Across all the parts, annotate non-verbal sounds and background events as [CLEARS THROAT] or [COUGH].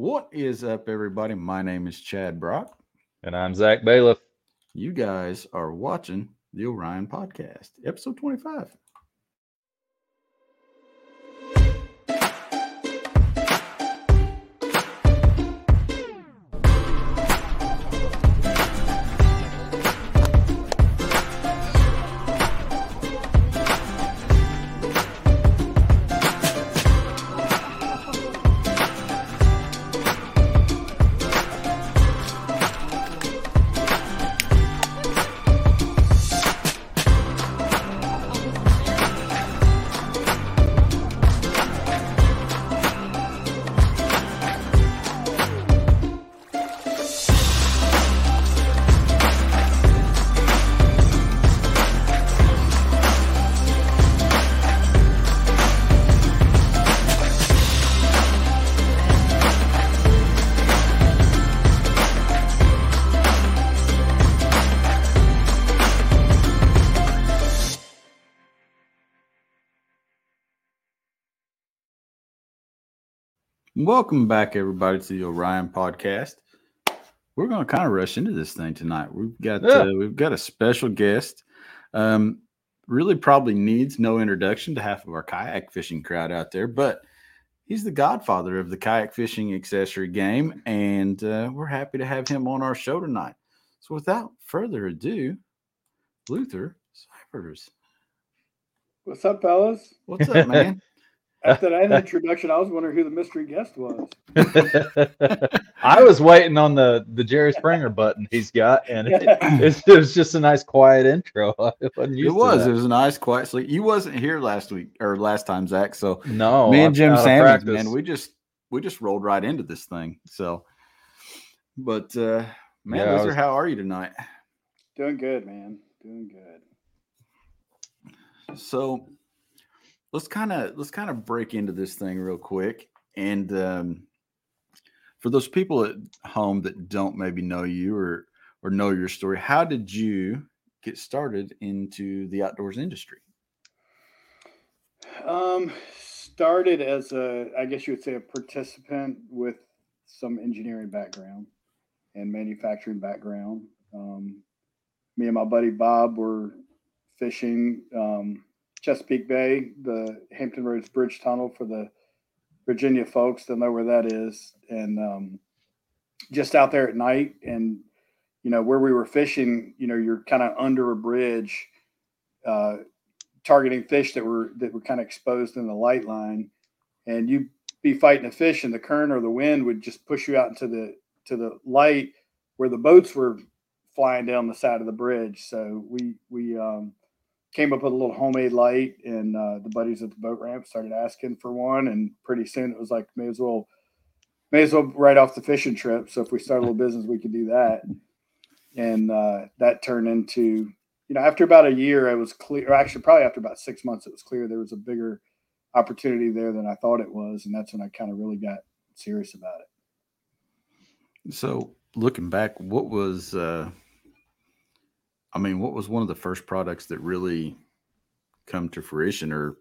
What is up, everybody? My name is Chad Brock. And I'm Zach Bailiff. You guys are watching the Orion Podcast, episode 25. Welcome back, everybody, to the Orion Podcast. We're going to kind of rush into this thing tonight. We've got Yeah. uh, we've got a special guest. Um, really, probably needs no introduction to half of our kayak fishing crowd out there, but he's the godfather of the kayak fishing accessory game, and uh, we're happy to have him on our show tonight. So, without further ado, Luther Cifers, What's up, fellas? what's up, man? [LAUGHS] After that introduction, I was wondering who the mystery guest was. [LAUGHS] I was waiting on the the Jerry Springer button he's got, and it, [LAUGHS] it's- it was just a nice quiet intro. [LAUGHS] I It was. It was a nice, quiet sleep. You wasn't here last week or last time, Zach. So No, me and I'm Jim out of Sammons, man, we just we just rolled right into this thing. So, but uh man, Yeah, I Luther, was- how are you tonight? Doing good, man. Doing good. So let's kind of let's kind of break into this thing real quick. And um for those people at home that don't maybe know you or or know your story, how did you get started into the outdoors industry? Um, started as a, I guess you would say, a participant with some engineering background and manufacturing background. Um, me and my buddy Bob were fishing um, Chesapeake Bay, the Hampton Roads Bridge Tunnel for the Virginia folks. They'll know where that is, and um, just out there at night, and you know where we were fishing. You know, you're kind of under a bridge. Uh, targeting fish that were that were kind of exposed in the light line, and you be fighting a fish, and the current or the wind would just push you out into the to the light where the boats were flying down the side of the bridge. So we we um, came up with a little homemade light, and uh, the buddies at the boat ramp started asking for one, and pretty soon it was like may as well may as well write off the fishing trip. So if we start a little business, we could do that, and uh, that turned into you know, after about a year, it was clear, actually, probably after about six months, it was clear there was a bigger opportunity there than I thought it was. And that's when I kind of really got serious about it. So looking back, what was uh I mean, what was one of the first products that really come to fruition or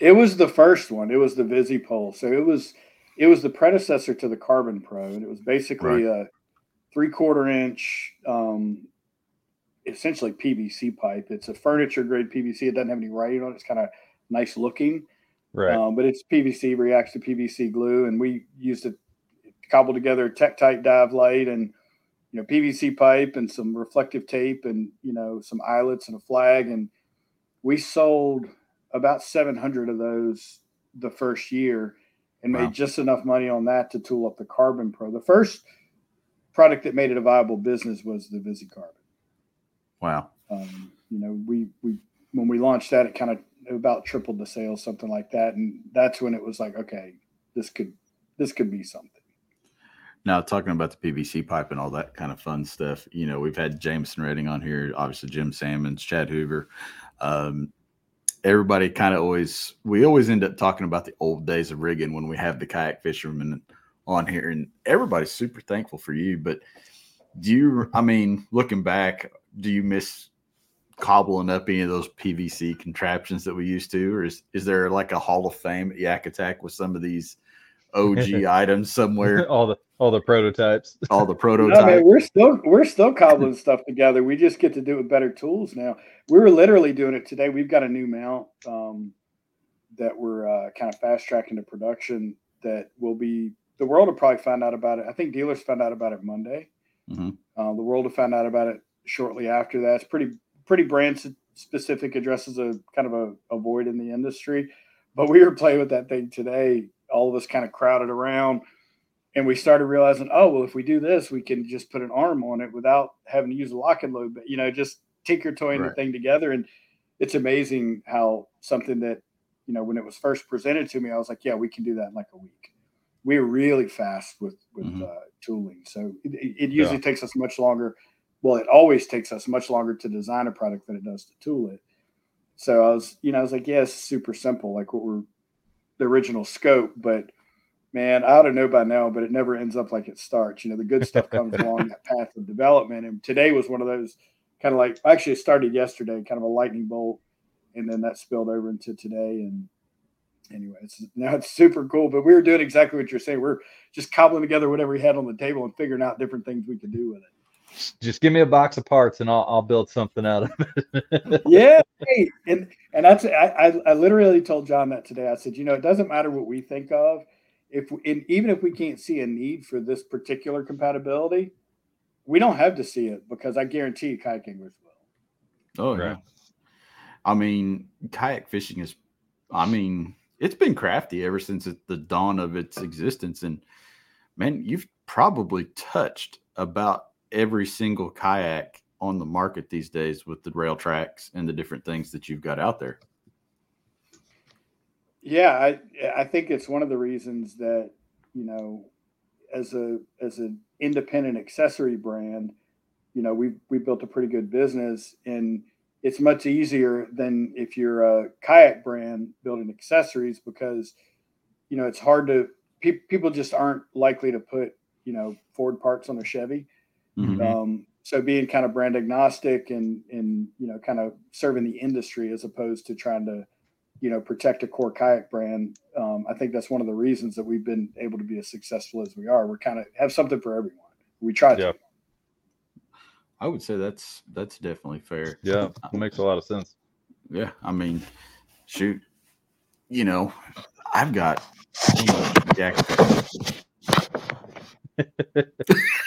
It was the first one. It was the VisiPole. So it was, it was the predecessor to the Carbon Pro. And it was basically a three quarter inch, um, essentially PVC pipe. It's a furniture grade PVC. It doesn't have any writing on it. It's kind of nice looking. right. Um, but it's PVC reacts to PVC glue, and we used to cobble together a Tektite dive light and you know PVC pipe and some reflective tape and you know some eyelets and a flag, and we sold about 700 of those the first year and Wow. made just enough money on that to tool up the Carbon Pro. The first product that made it a viable business was the VisiCarbon wow. um, you know, we we when we launched that, it kind of about tripled the sales, something like that, and that's when it was like, okay, this could this could be something. Now talking about the PVC pipe and all that kind of fun stuff, you know, we've had Jameson Redding on here, obviously Jim Sammons, Chad Hoover. Um, everybody kind of always we always end up talking about the old days of rigging when we have the kayak fishermen on here, and everybody's super thankful for you. But do you? I mean, looking back, do you miss cobbling up any of those PVC contraptions that we used to, or is is there like a Hall of Fame at Yak Attack with some of these OG [LAUGHS] items somewhere? [LAUGHS] all the all the prototypes. All the [LAUGHS] No, prototypes. man, we're still we're still cobbling stuff together. We just get to do it with better tools now. We were literally doing it today. We've got a new mount um, that we're uh, kind of fast tracking to production. That will be the world will probably find out about it. I think dealers found out about it Monday. Mhm. Uh, the world will find out about it shortly after that. It's pretty pretty brand specific. Addresses a kind of a, a void in the industry. But we were playing with that thing today. All of us kind of crowded around and we started realizing, oh well, if we do this, we can just put an arm on it without having to use a lock and load. But you know, just tinker toying Right. the thing together, and it's amazing how something that you know when it was first presented to me, I was like, yeah, we can do that in like a week. We're really fast with with Mhm. uh, tooling, so it, it usually takes us much longer. Well, it always takes us much longer to design a product than it does to tool it. So I was, you know, I was like, yeah, it's super simple, like what we're the original scope, but man, I ought to know by now, but it never ends up like it starts. You know, the good stuff comes [LAUGHS] along that path of development. And today was one of those kind of like actually it started yesterday, kind of a lightning bolt, and then that spilled over into today. And anyway, it's now it's super cool. But we were doing exactly what you're saying. We're just cobbling together whatever we had on the table and figuring out different things we could do with it. Just give me a box of parts and I'll I'll build something out of it. [LAUGHS] yeah, hey, and and that's I, I I literally told John that today. I said, you know, it doesn't matter what we think of, if and even if we can't see a need for this particular compatibility, we don't have to see it because I guarantee kayak anglers will. Oh Right. yeah. I mean, kayak fishing is. I mean, it's been crafty ever since it, the dawn of its existence, and man, you've probably touched about every single kayak on the market these days with the rail tracks and the different things that you've got out there. Yeah, I I think it's one of the reasons that you know, as a as an independent accessory brand, you know, we we built a pretty good business, and it's much easier than if you're a kayak brand building accessories because, you know, it's hard to pe- people just aren't likely to put you know Ford parts on a Chevy. Mhm. Um, so being kind of brand agnostic and and you know kind of serving the industry as opposed to trying to you know protect a core kayak brand um, i think that's one of the reasons that we've been able to be as successful as we are we're kind of have something for everyone we try to Yeah. I would say that's that's definitely fair. Yeah, it makes a lot of sense. Yeah, I mean, shoot, you know, I've got Jack.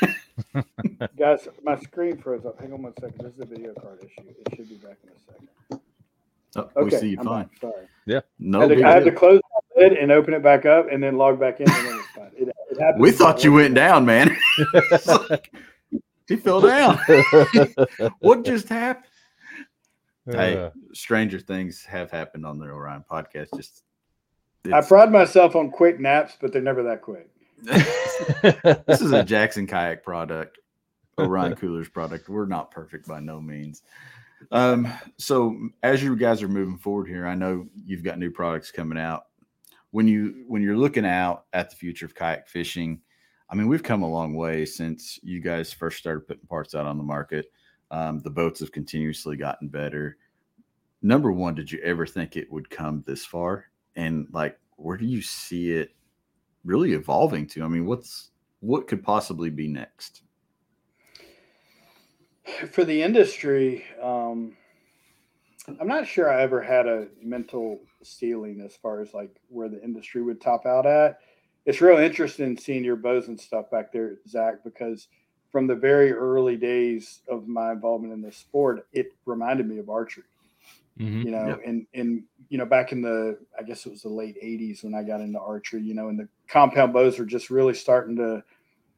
[LAUGHS] [LAUGHS] guys my screen froze up hang on one second this is a video card issue it should be back in a second Oh, okay we see you I'm fine. back. sorry No, I, had to, I had to close my lid and open it back up and then log back in and then it's fine it, it happens we thought you went down, man. It's [LAUGHS] like, [LAUGHS] he fell down. what just happened? Hey, Uh, stranger things have happened on the Orion podcast. Just i pride myself on quick naps but they're never that quick [LAUGHS] this is a Jackson kayak product, Orion Coolers product. We're not perfect by no means. Um, so as you guys are moving forward here, I know you've got new products coming out. When you when you're looking out at the future of kayak fishing, I mean, we've come a long way since you guys first started putting parts out on the market. Um, the boats have continuously gotten better. Number one, did you ever think it would come this far? And like, where do you see it really evolving to? I mean, what's what could possibly be next? for the industry, um, I'm not sure I ever had a mental ceiling as far as like where the industry would top out at. It's real interesting seeing your bows and stuff back there, Zach, because from the very early days of my involvement in this sport, it reminded me of archery. Mhm. You know, Yep. and and you know, back in the I guess it was the late '80s when I got into archery. You know, and the compound bows were just really starting to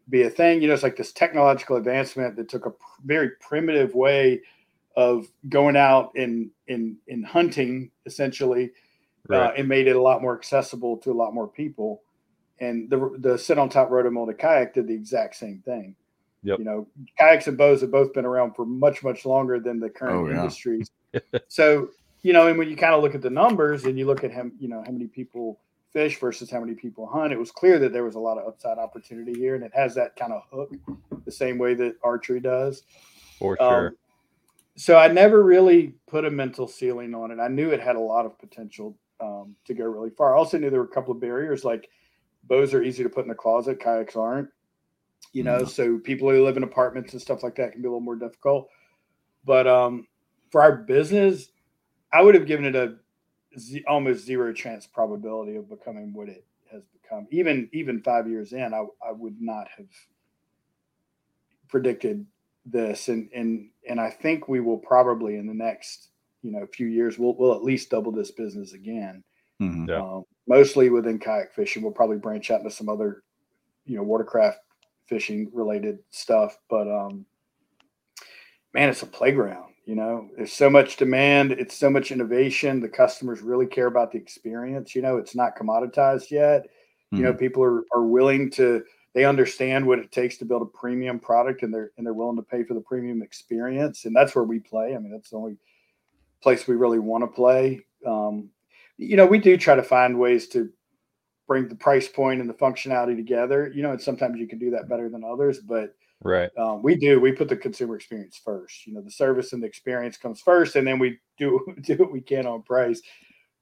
be a thing. You know, it's like this technological advancement that took a pr- very primitive way of going out and and and hunting essentially, uh, Right. and made it a lot more accessible to a lot more people. And the the sit on top roto molded kayak did the exact same thing. Yep. You know, kayaks and bows have both been around for much much longer than the current Oh, yeah. industries. [LAUGHS] so you know, and when you kind of look at the numbers and you look at him, you know, how many people fish versus how many people hunt, it was clear that there was a lot of upside opportunity here, and it has that kind of hook, the same way that archery does. For Um, sure. so I never really put a mental ceiling on it. I knew it had a lot of potential um, to go really far. I also knew there were a couple of barriers, like bows are easy to put in the closet, kayaks aren't. You know, mm-hmm. so people who live in apartments and stuff like that can be a little more difficult. But um, for our business, I would have given it a z- almost zero chance probability of becoming what it has become. Even even five years in, I, I would not have predicted this, and and and I think we will probably in the next you know few years we'll we'll at least double this business again. Mm-hmm. Yeah. Um, mostly within kayak fishing. We'll probably branch out into some other you know watercraft fishing related stuff, but um, man, it's a playground. You know, there's so much demand. It's so much innovation. The customers really care about the experience. You know, it's not commoditized yet. Mm-hmm. You know, mm-hmm. people are, are willing to they understand what it takes to build a premium product and they're and they're willing to pay for the premium experience and that's where we play i mean that's the only place we really want to play um, you know we do try to find ways to bring the price point and the functionality together you know and sometimes you can do that better than others but right. Um, we do we put the consumer experience first you know the service and the experience comes first and then we do [LAUGHS] do what we can on price.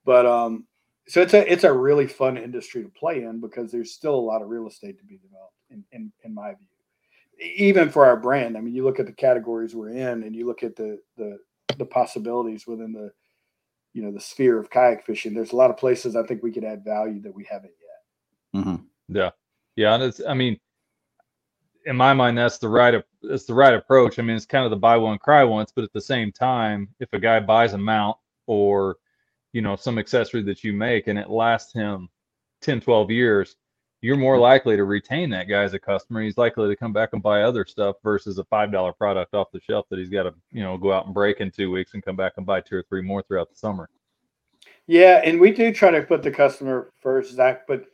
But um so it's a it's a really fun industry to play in because there's still a lot of real estate to be developed in, in, in my view. Even for our brand i mean you look at the categories we're in and you look at the the the possibilities within the you know the sphere of kayak fishing there's a lot of places i think we could add value that we haven't yet. Mm-hmm. yeah. Yeah and it's i mean in my mind that's the right that's the right approach. I mean it's kind of the buy one cry once but at the same time if a guy buys a mount or you know some accessory that you make and it lasts him 10 12 years you're more likely to retain that guy as a customer. He's likely to come back and buy other stuff versus a five dollar product off the shelf that he's got to you know go out and break in two weeks and come back and buy two or three more throughout the summer. Yeah and we do try to put the customer first zach but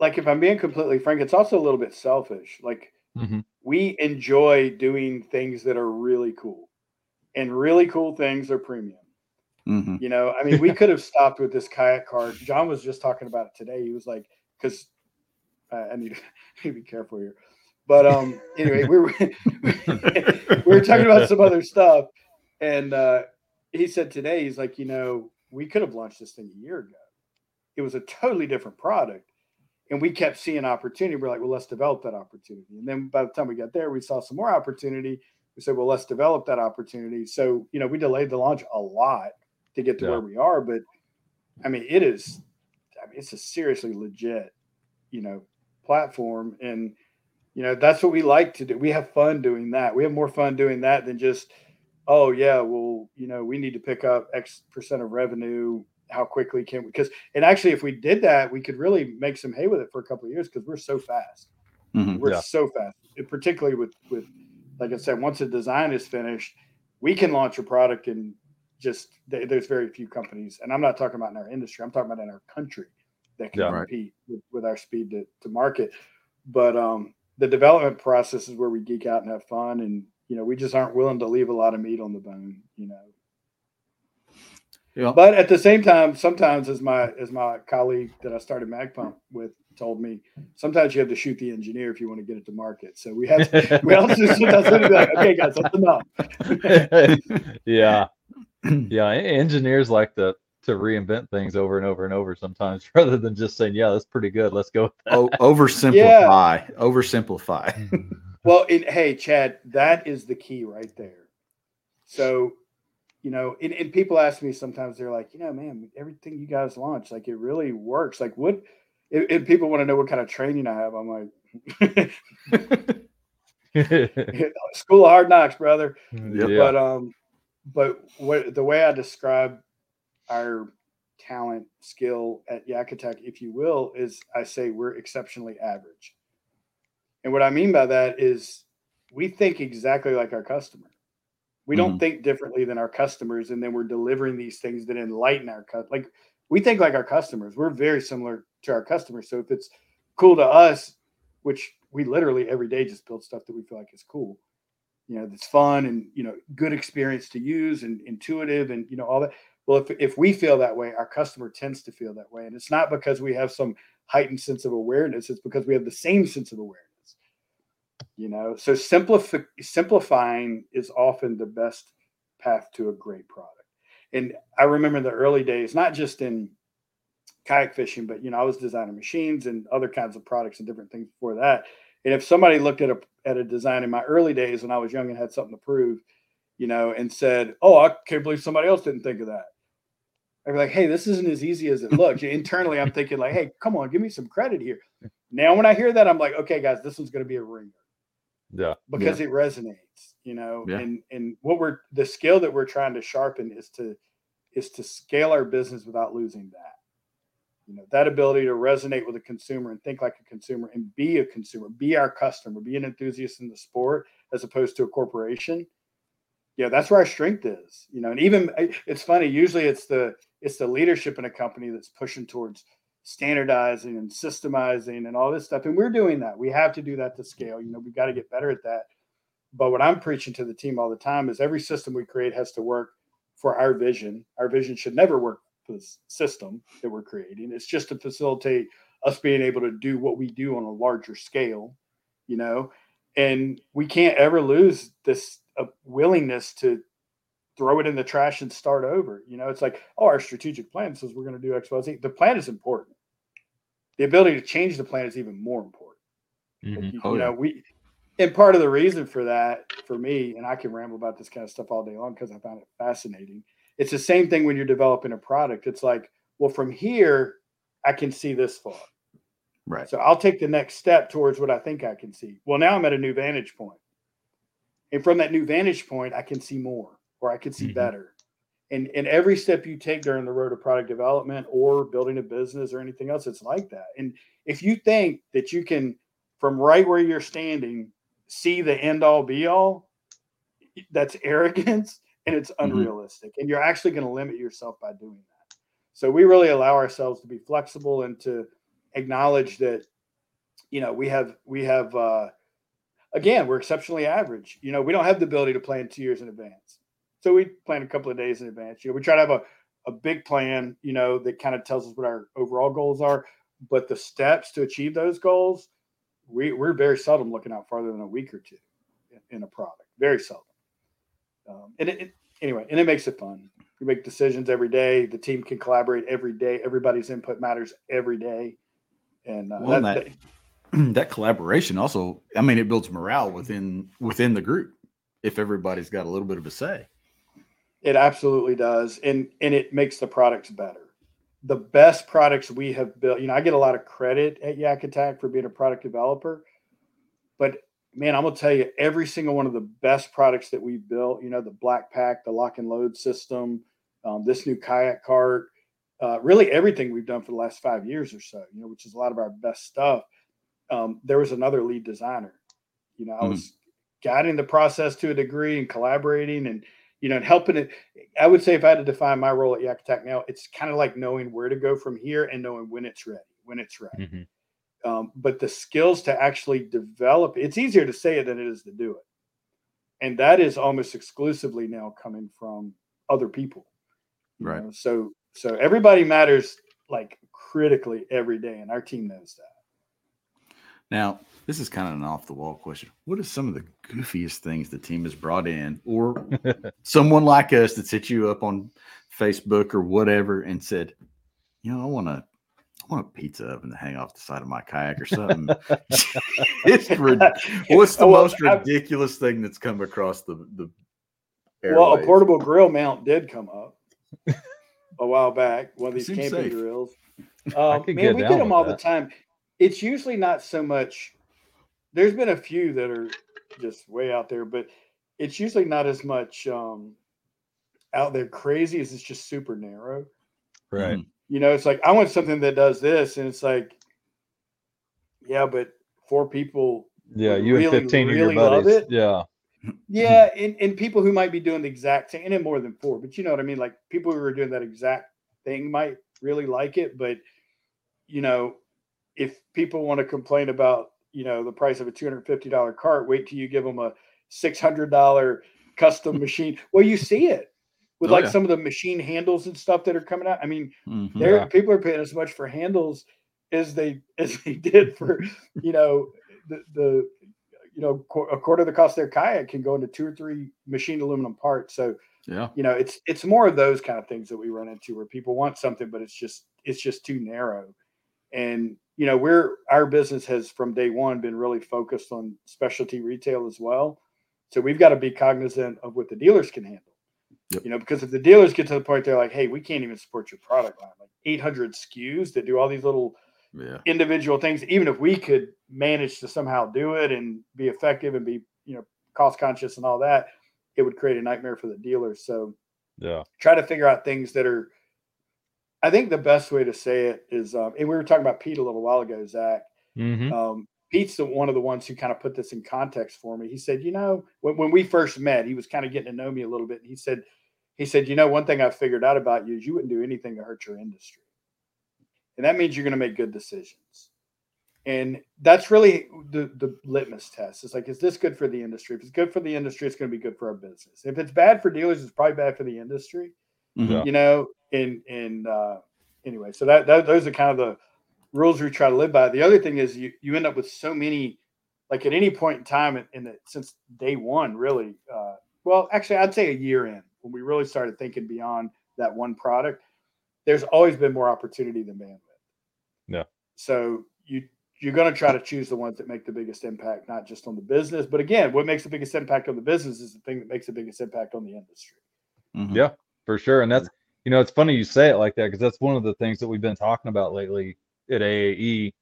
like if i'm being completely frank it's also a little bit selfish like mm-hmm. we enjoy doing things that are really cool and really cool things are premium Mm-hmm. You know, I mean, we could have stopped with this kayak cart. John was just talking about it today. He was like, because uh, I need to [LAUGHS] be careful here. But um, anyway, we were [LAUGHS] we were talking about some other stuff, and uh, he said today he's like, you know, we could have launched this thing a year ago. It was a totally different product, and we kept seeing opportunity. We're like, well, let's develop that opportunity. And then by the time we got there, we saw some more opportunity. We said, well, let's develop that opportunity. So you know, we delayed the launch a lot to get to yeah. where we are. But I mean, it is, I mean, it's a seriously legit, you know, platform. And, you know, that's what we like to do. We have fun doing that. We have more fun doing that than just, oh, yeah, well, you know, we need to pick up X percent of revenue. How quickly can we? Because, and actually, if we did that, we could really make some hay with it for a couple of years because we're so fast. Mm-hmm, we're yeah. so fast, and particularly with, with, like I said, once the design is finished, we can launch a product and just there's very few companies, and I'm not talking about in our industry. I'm talking about in our country that can yeah, compete right. with, with, our speed to, to market. But um, the development process is where we geek out and have fun, and you know we just aren't willing to leave a lot of meat on the bone. You know. Yeah. But at the same time, sometimes as my as my colleague that I started Magpump with told me, sometimes you have to shoot the engineer if you want to get it to market. So we have to, [LAUGHS] we also sometimes have to be like, okay, guys, that's enough. [LAUGHS] yeah, yeah, engineers like to to reinvent things over and over and over sometimes [LAUGHS] rather than just saying, "Yeah, that's pretty good. Let's go." Oh, oversimplify. Yeah. Oversimplify. well, it, hey, Chad, that is the key right there. So, you know, and, and people ask me sometimes, they're like, you know, man, everything you guys launch, like it really works. Like, what? If, people want to know what kind of training I have, I'm like. [LAUGHS] [LAUGHS] School of hard knocks, brother. Yep. But um, but what the way I describe our talent skill at YakAttack, if you will, is I say we're exceptionally average. And what I mean by that is we think exactly like our customer. We don't mm-hmm. think differently than our customers, and then we're delivering these things that enlighten our cut. Like we think like our customers. We're very similar to our customers. So if it's cool to us, which we literally every day just build stuff that we feel like is cool you know that's fun and you know good experience to use and intuitive and you know all that well if, if we feel that way our customer tends to feel that way and it's not because we have some heightened sense of awareness it's because we have the same sense of awareness you know so simplify, simplifying is often the best path to a great product. And I remember the early days, not just in kayak fishing, but you know, I was designing machines and other kinds of products and different things before that. And if somebody looked at a at a design in my early days when I was young and had something to prove, you know, and said, "Oh, I can't believe somebody else didn't think of that," I'd be like, "Hey, this isn't as easy as it [LAUGHS] looks." Internally, I'm thinking like, "Hey, come on, give me some credit here." Now, when I hear that, I'm like, "Okay, guys, this one's going to be a ringer." Yeah, because yeah. it resonates, you know, yeah. and and what we're the skill that we're trying to sharpen is to is to scale our business without losing that you know that ability to resonate with a consumer and think like a consumer and be a consumer be our customer be an enthusiast in the sport as opposed to a corporation yeah that's where our strength is you know and even eh, it's funny usually it's the it's the leadership in a company that's pushing towards standardizing and systemizing and all this stuff. And we're doing that. We have to do that to scale. You know we've got to get better at that. But what i'm preaching to the team all the time is every system we create has to work for our vision. Our vision should never work for this system that we're creating. It's just to facilitate us being able to do what we do on a larger scale, you know, and we can't ever lose this uh, willingness to throw it in the trash and start over. You know, it's like, oh, our strategic plan says we're going to do X, Y, Z. The plan is important. The ability to change the plan is even more important. Mm-hmm. You, oh, you know, yeah. we, and part of the reason for that, for me, and I can ramble about this kind of stuff all day long because I found it fascinating, it's the same thing when you're developing a product. It's like, well, from here, I can see this far. Right. So I'll take the next step towards what I think I can see. Well, now I'm at a new vantage point. And from that new vantage point, I can see more or I could see mm-hmm. better. And and every step you take during the road of product development or building a business or anything else, it's like that. And if you think that you can, from right where you're standing, see the end all be all, that's arrogance [LAUGHS] and it's mm-hmm. unrealistic. Mm-hmm. And you're actually going to limit yourself by doing that. So we really allow ourselves to be flexible and to acknowledge that, you know, we have we have uh, again we're exceptionally average. You know, we don't have the ability to plan two years in advance. So we plan a couple of days in advance. You know, we try to have a a big plan, you know, that kind of tells us what our overall goals are. But the steps to achieve those goals, we, we're very seldom looking out farther than a week or two in, in a product. Very seldom. Um, and it, it, anyway, and it makes it fun. We make decisions every day. The team can collaborate every day. Everybody's input matters every day. And uh, well, that, that, [CLEARS THROAT] that collaboration also, I mean, it builds morale within within the group if everybody's got a little bit of a say. It absolutely does, and and it makes the products better. The best products we have built, you know, I get a lot of credit at Yak Attack for being a product developer, but man, I'm gonna tell you, every single one of the best products that we've built, you know, the BlackPak, the lock and load system, um, this new kayak cart, uh, really everything we've done for the last five years or so, you know, which is a lot of our best stuff. Um, there was another lead designer. You know, I mm-hmm. was guiding the process to a degree and collaborating and you know and helping it. I would say if I had to define my role at Yak Attack now, it's kind of like knowing where to go from here and knowing when it's ready. When it's ready. Mm-hmm um, but the skills to actually develop it's easier to say it than it is to do it and that is almost exclusively now coming from other people right know? so so everybody matters like critically every day and our team knows that now this is kind of an off the wall question what are some of the goofiest things the team has brought in or [LAUGHS] someone like us that's hit you up on facebook or whatever and said you know i want to want a pizza oven to hang off the side of my kayak or something. [LAUGHS] it's what's the well, most ridiculous i thing that's come across the the airways? Well, a portable grill mount did come up [LAUGHS] a while back. One of these camping safe. grills. Um, man, we get them all that. the time. It's usually not so much. There's been a few that are just way out there, but it's usually not as much um, out there crazy as it's just super narrow. Right. Mm. You know, it's like I want something that does this, and it's like, yeah, but four people. Yeah, you really, and fifteen really of your buddies. Yeah. Yeah, and, and people who might be doing the exact same, and more than four, but you know what I mean? Like people who are doing that exact thing might really like it, but you know, if people want to complain about you know the price of a two hundred fifty dollar cart, wait till you give them a six hundred dollar custom [LAUGHS] machine. Well, you see it with oh, like yeah. some of the machine handles and stuff that are coming out. I mean, mm-hmm, there yeah. people are paying as much for handles as they as they did for [LAUGHS] you know the the you know a quarter of the cost of their kayak can go into two or three machine aluminum parts. So Yeah. You know, it's it's more of those kind of things that we run into where people want something, but it's just it's just too narrow. And you know, we're our business has from day one been really focused on specialty retail as well. So we've got to be cognizant of what the dealers can handle. Yep. You know, because if the dealers get to the point they're like, hey, we can't even support your product line, like 800 SKUs that do all these little yeah. individual things, even if we could manage to somehow do it and be effective and be, you know, cost conscious and all that, it would create a nightmare for the dealers. So yeah, try to figure out things that are. I think the best way to say it is, um, and we were talking about Pete a little while ago, Zach. Mm-hmm. Um, Pete's the, one of the ones who kind of put this in context for me. He said, you know, when, when we first met, he was kind of getting to know me a little bit. He said, he said, you know, one thing I figured out about you is you wouldn't do anything to hurt your industry. And that means you're going to make good decisions. And that's really the, the litmus test. It's like, is this good for the industry? If it's good for the industry, it's going to be good for our business. If it's bad for dealers, it's probably bad for the industry. Mm-hmm. You know, and and uh, anyway, so that, that those are kind of the rules we try to live by. The other thing is you you end up with so many, like at any point in time in, in the since day one, really. Uh, well, actually, I'd say a year in when we really started thinking beyond that one product. There's always been more opportunity than bandwidth. Yeah. So you you're going to try to choose the ones that make the biggest impact, not just on the business, but again, what makes the biggest impact on the business is the thing that makes the biggest impact on the industry. Mm-hmm. Yeah, for sure. And that's you know, it's funny you say it like that because that's one of the things that we've been talking about lately at AAE.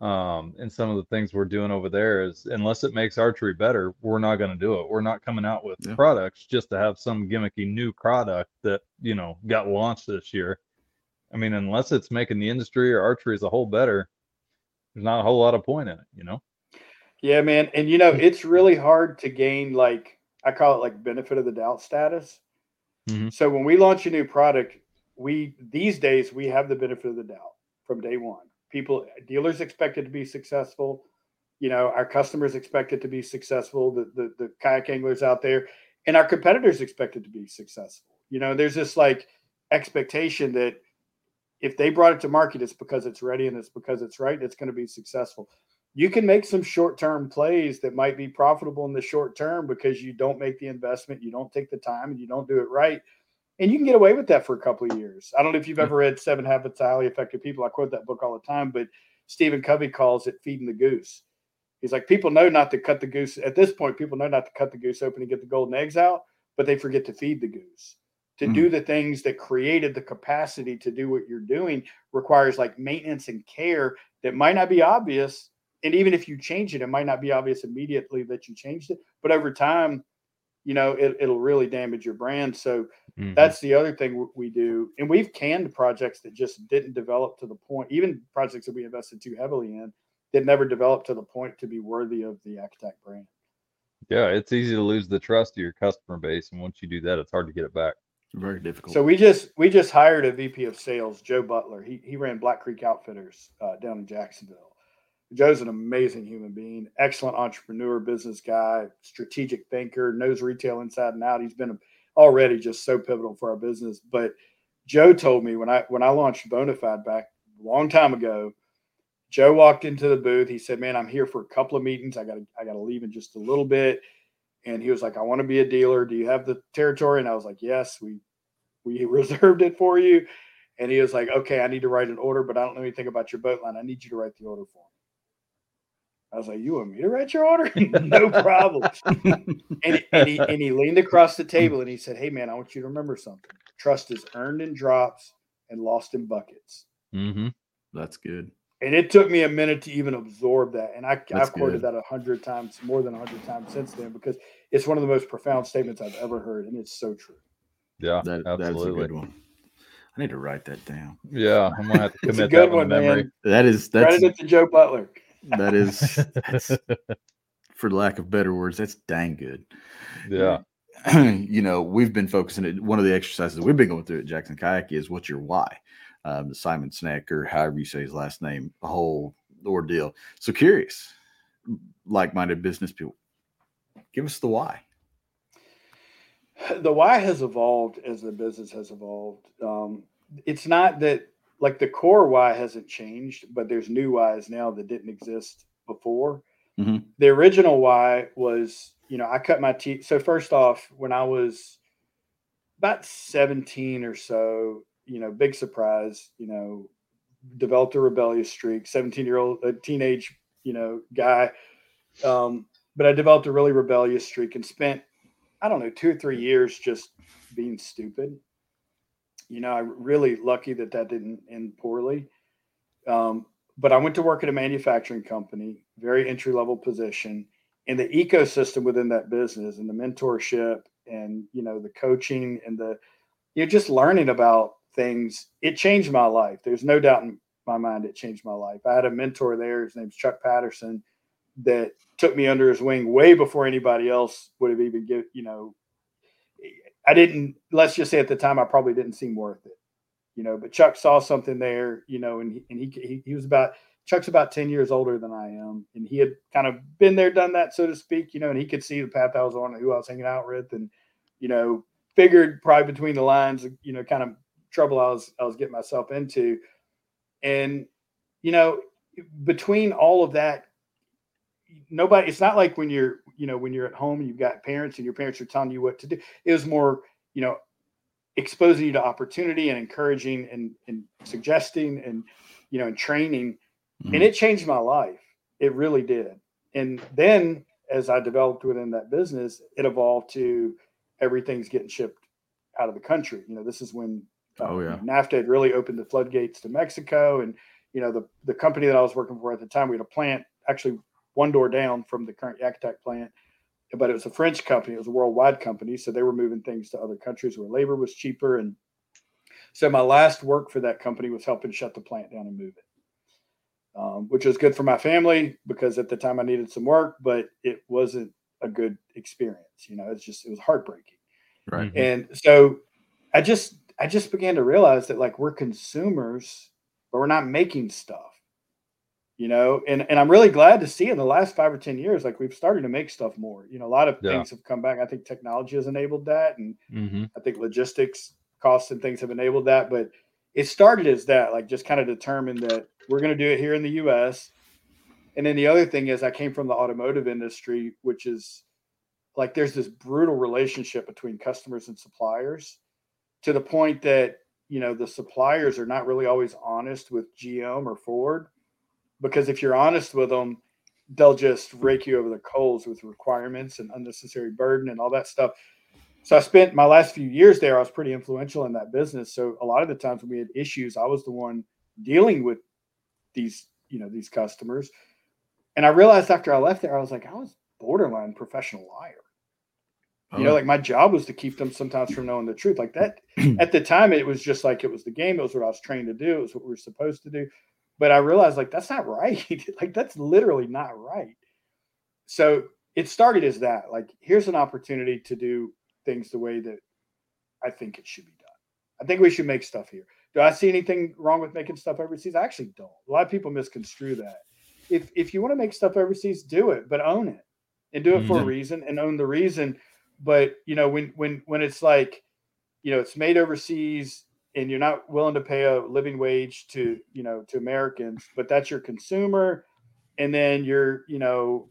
Um, and some of the things we're doing over there is unless it makes archery better, we're not going to do it. We're not coming out with yeah. products just to have some gimmicky new product that you know got launched this year. I mean, unless it's making the industry or archery as a whole better, there's not a whole lot of point in it, you know? Yeah, man. And you know, it's really hard to gain like I call it like benefit of the doubt status. Mm-hmm. So when we launch a new product, we these days we have the benefit of the doubt from day one. People dealers expect it to be successful. You know, our customers expect it to be successful, the, the the kayak anglers out there, and our competitors expect it to be successful. You know, there's this like expectation that if they brought it to market, it's because it's ready and it's because it's right. and It's going to be successful. You can make some short term plays that might be profitable in the short term because you don't make the investment, you don't take the time, and you don't do it right. And you can get away with that for a couple of years. I don't know if you've ever read Seven Habits of Highly Effective People. I quote that book all the time, but Stephen Covey calls it feeding the goose. He's like, people know not to cut the goose. At this point, people know not to cut the goose open and get the golden eggs out, but they forget to feed the goose to mm. do the things that created the capacity to do what you're doing requires like maintenance and care that might not be obvious and even if you change it it might not be obvious immediately that you changed it but over time you know it, will really damage your brand so mm-hmm. that's the other thing we do and we've canned projects that just didn't develop to the point even projects that we invested too heavily in that never developed to the point to be worthy of the YakAttack brand yeah it's easy to lose the trust of your customer base and once you do that it's hard to get it back very difficult. So we just we just hired a VP of sales, Joe Butler. He he ran Black Creek Outfitters uh, down in Jacksonville. Joe's an amazing human being, excellent entrepreneur, business guy, strategic thinker, knows retail inside and out. He's been already just so pivotal for our business. But Joe told me when I when I launched Bonafide back a long time ago, Joe walked into the booth. He said, "Man, I'm here for a couple of meetings. I got to I got to leave in just a little bit." and he was like, "I want to be a dealer. Do you have the territory?" And I was like, "Yes, we we [LAUGHS] reserved it for you." And he was like, "Okay, I need to write an order, but I don't know anything about your boat line. I need you to write the order for me." I was like, "You want me to write your order? [LAUGHS] no problem." and, and, he and he leaned across the table and he said, "Hey, man, I want you to remember something. Trust is earned in drops and lost in buckets." Mm-hmm. That's good. And it took me a minute to even absorb that. And I, I've quoted that a hundred times, more than a hundred times since then, because it's one of the most profound statements I've ever heard. And it's so true. Yeah, that, absolutely. That's a good one. I need to write that down. Yeah, I'm gonna have to [LAUGHS] commit that one, memory. Man. That is that's credit to Joe Butler. That is, that's, [LAUGHS] for lack of better words, that's dang good. Yeah. [CLEARS THROAT] you know, we've been focusing. At, one of the exercises we've been going through at Jackson Kayak is what's your why? um, the Simon Sinek or however you say his last name, a whole ordeal. So curious, like-minded business people, give us the why. The why has evolved as the business has evolved. Um, it's not that like the core why hasn't changed, but there's new whys now that didn't exist before. Mm-hmm. The original why was, you know, I cut my teeth. So first off, when I was about 17 or so, you know, big surprise, you know, developed a rebellious streak, 17 year old, a teenage, you know, guy. Um, but I developed a really rebellious streak and spent, I don't know, two or three years just being stupid. You know, I really lucky that that didn't end poorly. Um, but I went to work at a manufacturing company, very entry level position, and the ecosystem within that business and the mentorship and you know the coaching and the you're just learning about things. It changed my life. There's no doubt in my mind it changed my life. I had a mentor there. His name's Chuck Patterson that took me under his wing way before anybody else would have even give you know I didn't let's just say at the time I probably didn't seem worth it you know, but Chuck saw something there, you know, and he, and he, he, he was about, Chuck's about 10 years older than I am. And he had kind of been there, done that, so to speak, you know, and he could see the path I was on who I was hanging out with and, you know, figured probably between the lines, you know, kind of trouble I was, I was getting myself into. And, you know, between all of that, nobody, it's not like when you're, you know, when you're at home and you've got parents and your parents are telling you what to do. It was more, you know, exposing you to opportunity and encouraging and, and suggesting and you know and training. Mm-hmm. and it changed my life. It really did. And then as i developed within that business it evolved to everything's getting shipped out of the country. You know this is when uh, oh yeah. Nafta had really opened the floodgates to mexico and you know the the company that i was working for at the time we had a plant actually one door down from the current YakAttack plant but it was a French company. It was a worldwide company, so they were moving things to other countries where labor was cheaper. And so my last work for that company was helping shut the plant down and move it, um, which was good for my family because at the time I needed some work, but it wasn't a good experience. You know, it's just it was heartbreaking. Right. Mm-hmm. And so I just I just began to realize that like we're consumers, but we're not making stuff you know and and i'm really glad to see in the last five or ten years like we've started to make stuff more you know a lot of yeah. things have come back i think technology has enabled that and mm-hmm. i think logistics costs and things have enabled that but it started as that like just kind of determined that we're going to do it here in the us and then the other thing is i came from the automotive industry which is like there's this brutal relationship between customers and suppliers to the point that you know the suppliers are not really always honest with gm or ford because if you're honest with them, they'll just rake you over the coals with requirements and unnecessary burden and all that stuff. So I spent my last few years there. I was pretty influential in that business. So a lot of the times when we had issues, I was the one dealing with these, you know, these customers. And I realized after I left there, I was like, I was borderline professional liar. You know, oh. like my job was to keep them sometimes from knowing the truth. Like that [CLEARS THROAT] at the time, it was just like it was the game. It was what I was trained to do. It was what we were supposed to do but I realized like that's not [LAUGHS] right. like that's literally not right. So it started as that. Like here's an opportunity to do things the way that I think it should be done. I think we should make stuff here. Do I see anything wrong with making stuff overseas? I actually don't. A lot of people misconstrue that. If if you want to make stuff overseas, do it, but own it and do it for mm-hmm. a reason and own the reason. But you know, when when when it's like, you know, it's made overseas and you're not willing to pay a living wage to you know to Americans, but that's your consumer, and then you're you know,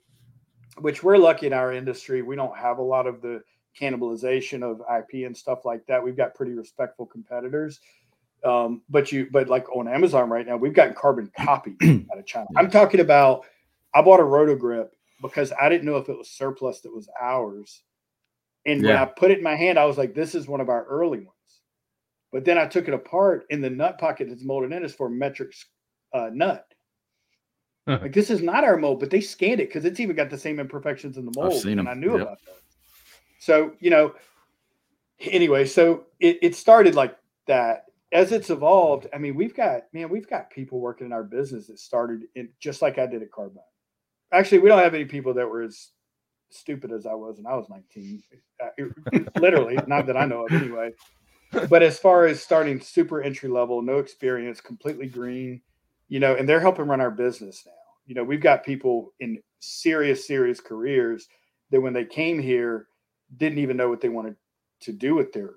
which we're lucky in our industry, we don't have a lot of the cannibalization of IP and stuff like that. We've got pretty respectful competitors. Um, but you but like on Amazon right now, we've gotten carbon copy [CLEARS THROAT] out of China. I'm talking about I bought a rotogrip because I didn't know if it was surplus that was ours. And yeah. when I put it in my hand, I was like, this is one of our early ones. But then I took it apart, and the nut pocket that's molded in is for metric uh, nut. like this is not our mold, but they scanned it because it's even got the same imperfections in the mold, and I knew yep. about that. So you know, anyway, so it, it started like that. As it's evolved, I mean, we've got man, we've got people working in our business that started in just like I did at Carbine. Actually, we don't have any people that were as stupid as I was when I was 19. Uh, [LAUGHS] literally, not that I know of anyway but as far as starting super entry level, no experience, completely green, you know, and they're helping run our business now. You know, we've got people in serious, serious careers that when they came here didn't even know what they wanted to do with their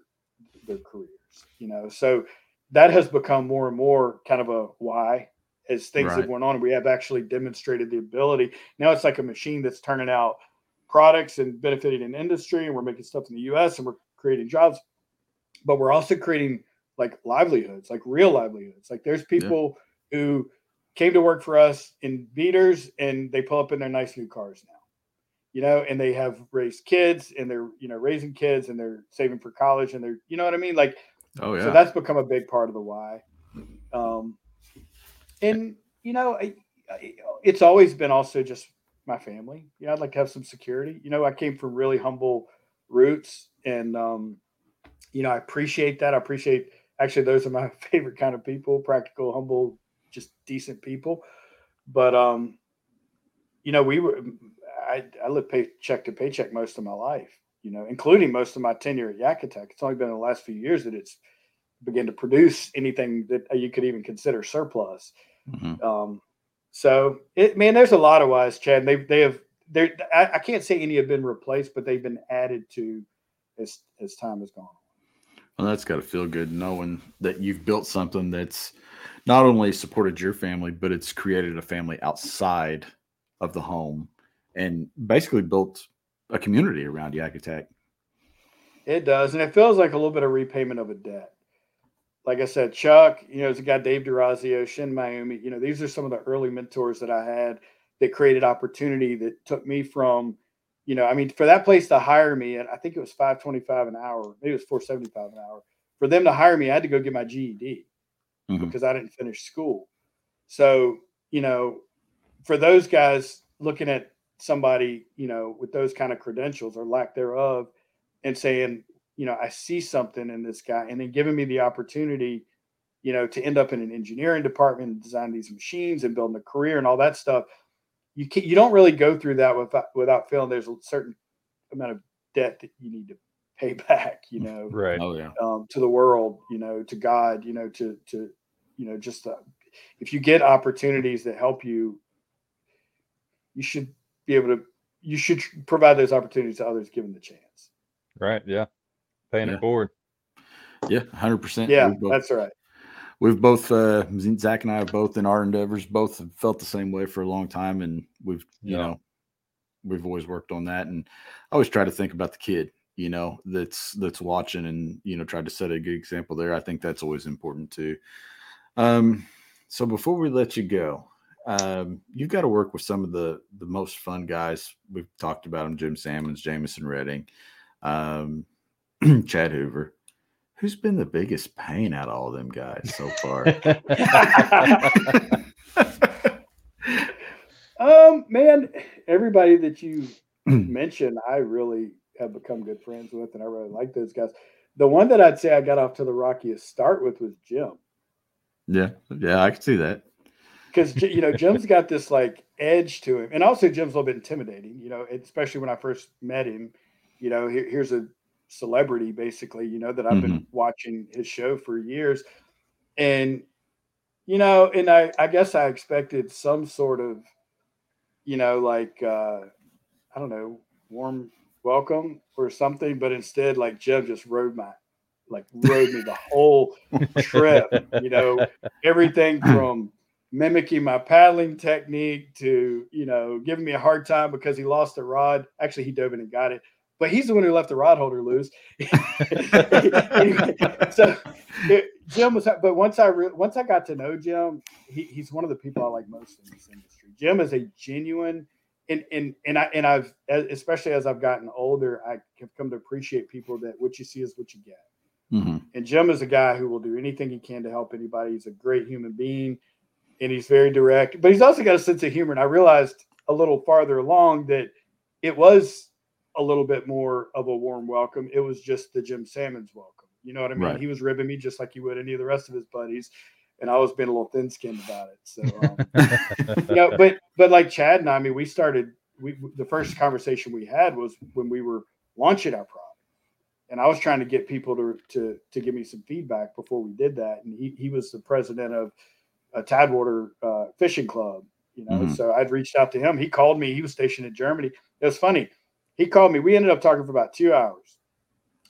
their careers. You know, so that has become more and more kind of a why as things right. have went on. We have actually demonstrated the ability. Now it's like a machine that's turning out products and benefiting an industry, and we're making stuff in the U.S. and we're creating jobs but we're also creating like livelihoods, like real livelihoods. Like there's people yeah. who came to work for us in beaters and they pull up in their nice new cars now you know, and they have raised kids and they're, you know, raising kids and they're saving for college and they're, you know what I mean? Like, oh, yeah. So that's become a big part of the why. Um, and, you know, I, I, it's always been also just my family. You know, I'd like to have some security. You know, I came from really humble roots and, um, you know, I appreciate that. I appreciate actually those are my [LAUGHS] favorite kind of people, practical, humble, just decent people. But, um, you know, we were I, I lived paycheck to paycheck most of my life, you know, including most of my tenure at YakAttack. It's only been in the last few years that it's began to produce anything that you could even consider surplus. Mm-hmm. Um, so it, man, there's a lot of wise, Chad. They they have they I, I, can't say any have been replaced, but they've been added to as as time has gone Well, that's got to feel good knowing that you've built something that's not only supported your family, but it's created a family outside of the home and basically built a community around YakAttack. It does, and it feels like a little bit of repayment of a debt. Like I said, Chuck, you know, it's a guy Dave Durazio, Shin Miami, You know, these are some of the early mentors that I had that created opportunity that took me from, you know, I mean, for that place to hire me, and I think it was five twenty five an hour, maybe it was four seventy five an hour. For them to hire me, I had to go get my GED mm-hmm. because I didn't finish school. So, you know, for those guys looking at somebody, you know, with those kind of credentials or lack thereof and saying, you know, I see something in this guy and then giving me the opportunity, you know, to end up in an engineering department and design these machines and building a career and all that stuff. You can, you don't really go through that without, without feeling there's a certain amount of debt that you need to pay [LAUGHS] back, you know, right. Oh yeah. Um, to the world, you know, to God, you know, to, to, you know, just, uh, if you get opportunities that help you, you should be able to you should provide those opportunities to others given the chance. Right. Yeah. Paying yeah. it forward. Yeah, hundred percent. Yeah, that's right. We've both uh Zach and I have both in our endeavors, both felt the same way for a long time and we've you yeah. know we've always worked on that and I always try to think about the kid, you know, that's that's watching and you know try to set a good example there. I think that's always important too. Um so before we let you go, um, you've got to work with some of the the most fun guys. We've talked about them: Jim Sammons, Jamison Redding, um, [CLEARS THROAT] Chad Hoover. Who's been the biggest pain out of all them guys so far? [LAUGHS] um, man, everybody that you [CLEARS THROAT] mentioned, I really have become good friends with, and I really like those guys. The one that I'd say I got off to the rockiest start with was Jim. Yeah, yeah, I can see that because you know [LAUGHS] Jim's got this like edge to him, and also Jim's a little bit intimidating. You know, especially when I first met him. You know, here, here's a celebrity basically. You know that I've mm-hmm. been watching his show for years, and you know, and I I guess I expected some sort of, you know, like uh I don't know, warm welcome or something, but instead, like Jim just rode my like rode me the whole trip. You know, everything [LAUGHS] from mimicking my paddling technique to you know giving me a hard time because he lost a rod actually he dove in and got it but he's the one who left the rod holder loose anyway, [LAUGHS] so it, jim was but once i re- once i got to know jim he, he's one of the people i like most in this industry jim is a genuine and and and i and i've especially as i've gotten older i have come to appreciate people that what you see is what you get mm-hmm. and jim is a guy who will do anything he can to help anybody he's a great human being and he's very direct, but he's also got a sense of humor. And I realized a little farther along that it was a little bit more of a warm welcome. It was just the Jim Sammons welcome. You know what I mean? Right. He was ribbing me just like he would any of the rest of his buddies. And I was being a little thin skinned about it. So, um, [LAUGHS] you know, but, but like Chad and I, I mean, we started, we, the first conversation we had was when we were launching our product. And I was trying to get people to, to, to give me some feedback before we did that. And he, he was the president of a Tidewater uh, fishing club, you know. Mm-hmm. So I'd reached out to him. He called me. He was stationed in Germany. It was funny. He called me. We ended up talking for about two hours.